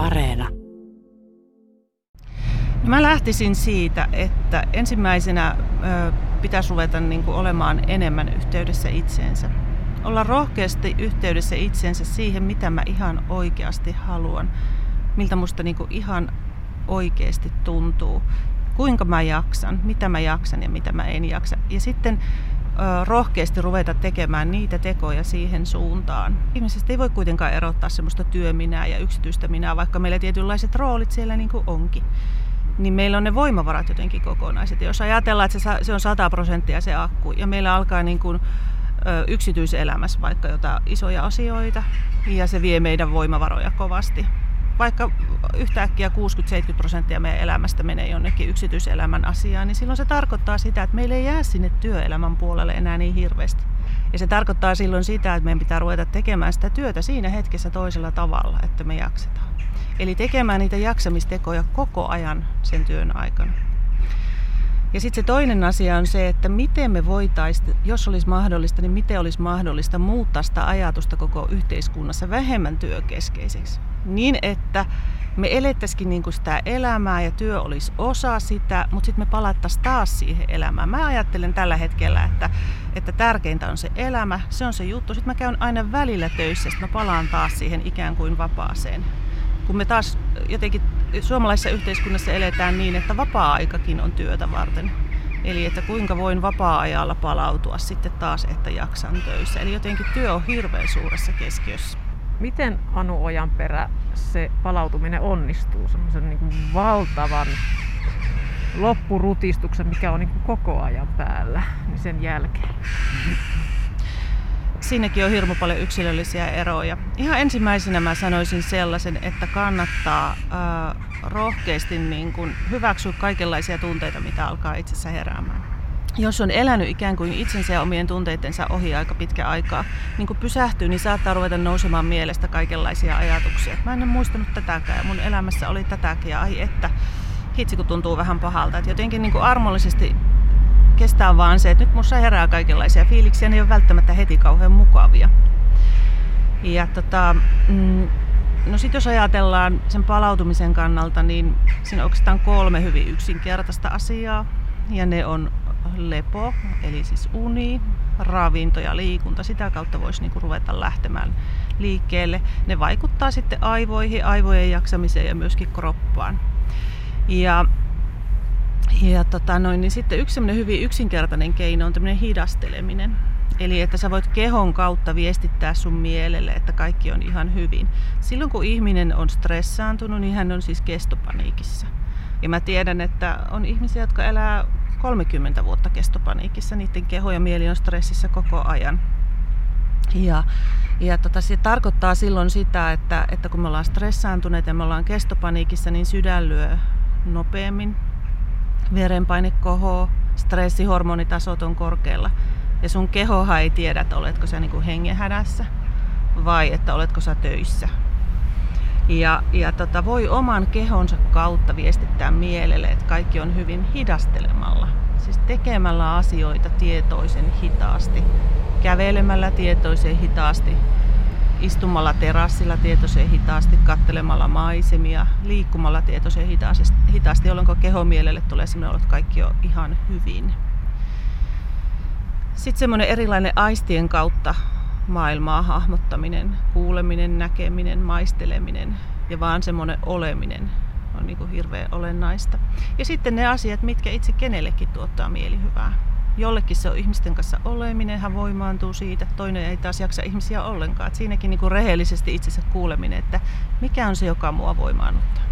Areena. No mä lähtisin siitä, että ensimmäisenä ö, pitäisi ruveta niin kuin olemaan enemmän yhteydessä itseensä. Olla rohkeasti yhteydessä itseensä siihen, mitä mä ihan oikeasti haluan. Miltä musta niin kuin ihan oikeasti tuntuu. Kuinka mä jaksan, mitä mä jaksan ja mitä mä en jaksa. Ja sitten rohkeasti ruveta tekemään niitä tekoja siihen suuntaan. Ihmisestä ei voi kuitenkaan erottaa semmoista työminää ja yksityistä minää, vaikka meillä tietynlaiset roolit siellä niin kuin onkin. Niin meillä on ne voimavarat jotenkin kokonaiset. Ja jos ajatellaan, että se on 100 prosenttia se akku ja meillä alkaa niin kuin yksityiselämässä vaikka jotain isoja asioita ja se vie meidän voimavaroja kovasti, vaikka yhtäkkiä 60-70 prosenttia meidän elämästä menee jonnekin yksityiselämän asiaan, niin silloin se tarkoittaa sitä, että meillä ei jää sinne työelämän puolelle enää niin hirveästi. Ja se tarkoittaa silloin sitä, että meidän pitää ruveta tekemään sitä työtä siinä hetkessä toisella tavalla, että me jaksetaan. Eli tekemään niitä jaksamistekoja koko ajan sen työn aikana. Ja sitten se toinen asia on se, että miten me voitaisiin, jos olisi mahdollista, niin miten olisi mahdollista muuttaa sitä ajatusta koko yhteiskunnassa vähemmän työkeskeiseksi. Niin, että me elettäisikin niin kuin sitä elämää ja työ olisi osa sitä, mutta sitten me palattaisiin taas siihen elämään. Mä ajattelen tällä hetkellä, että, että tärkeintä on se elämä, se on se juttu. Sitten mä käyn aina välillä töissä, sitten mä palaan taas siihen ikään kuin vapaaseen. Kun me taas jotenkin suomalaisessa yhteiskunnassa eletään niin, että vapaa-aikakin on työtä varten. Eli että kuinka voin vapaa-ajalla palautua sitten taas, että jaksan töissä. Eli jotenkin työ on hirveän suuressa keskiössä. Miten Anu Ojanperä se palautuminen onnistuu semmoisen niin kuin valtavan loppurutistuksen, mikä on niin kuin koko ajan päällä, niin sen jälkeen? Siinäkin on hirmu paljon yksilöllisiä eroja. Ihan ensimmäisenä mä sanoisin sellaisen, että kannattaa äh, rohkeasti niin kuin hyväksyä kaikenlaisia tunteita, mitä alkaa itsessä heräämään jos on elänyt ikään kuin itsensä ja omien tunteitensa ohi aika pitkä aikaa, niin kun pysähtyy, niin saattaa ruveta nousemaan mielestä kaikenlaisia ajatuksia. Mä en muistanut tätäkään ja mun elämässä oli tätäkin ja ai että, hitsi kun tuntuu vähän pahalta. Et jotenkin niin armollisesti kestää vaan se, että nyt musta herää kaikenlaisia fiiliksiä, ne ei ole välttämättä heti kauhean mukavia. Ja tota, mm, no sitten jos ajatellaan sen palautumisen kannalta, niin siinä on oikeastaan kolme hyvin yksinkertaista asiaa. Ja ne on lepo, eli siis uni, ravinto ja liikunta. Sitä kautta voisi niinku ruveta lähtemään liikkeelle. Ne vaikuttaa sitten aivoihin, aivojen jaksamiseen ja myöskin kroppaan. Ja, ja tota noin, niin sitten yksi hyvin yksinkertainen keino on tämmöinen hidasteleminen. Eli että sä voit kehon kautta viestittää sun mielelle, että kaikki on ihan hyvin. Silloin kun ihminen on stressaantunut, niin hän on siis kestopaniikissa. Ja mä tiedän, että on ihmisiä, jotka elää 30 vuotta kestopaniikissa. Niiden keho ja mieli on stressissä koko ajan. Ja, ja tota, se tarkoittaa silloin sitä, että, että kun me ollaan stressaantuneet ja me ollaan kestopaniikissa, niin sydän lyö nopeammin, verenpaine kohoo, stressihormonitasot on korkealla. Ja sun kehohan ei tiedä, että oletko sä niin hengenhädässä vai että oletko sä töissä. Ja, ja tota, voi oman kehonsa kautta viestittää mielelle, että kaikki on hyvin hidastelemalla. Siis tekemällä asioita tietoisen hitaasti, kävelemällä tietoisen hitaasti, istumalla terassilla tietoisen hitaasti, kattelemalla maisemia, liikkumalla tietoisen hitaasti, jolloin kehomielelle tulee sellainen että kaikki on ihan hyvin. Sitten semmoinen erilainen aistien kautta maailmaa hahmottaminen, kuuleminen, näkeminen, maisteleminen ja vaan semmoinen oleminen on niin kuin hirveän olennaista. Ja sitten ne asiat, mitkä itse kenellekin tuottaa mielihyvää. Jollekin se on ihmisten kanssa oleminen, hän voimaantuu siitä, toinen ei taas jaksa ihmisiä ollenkaan. Et siinäkin niin kuin rehellisesti itsensä kuuleminen, että mikä on se, joka mua voimaannuttaa.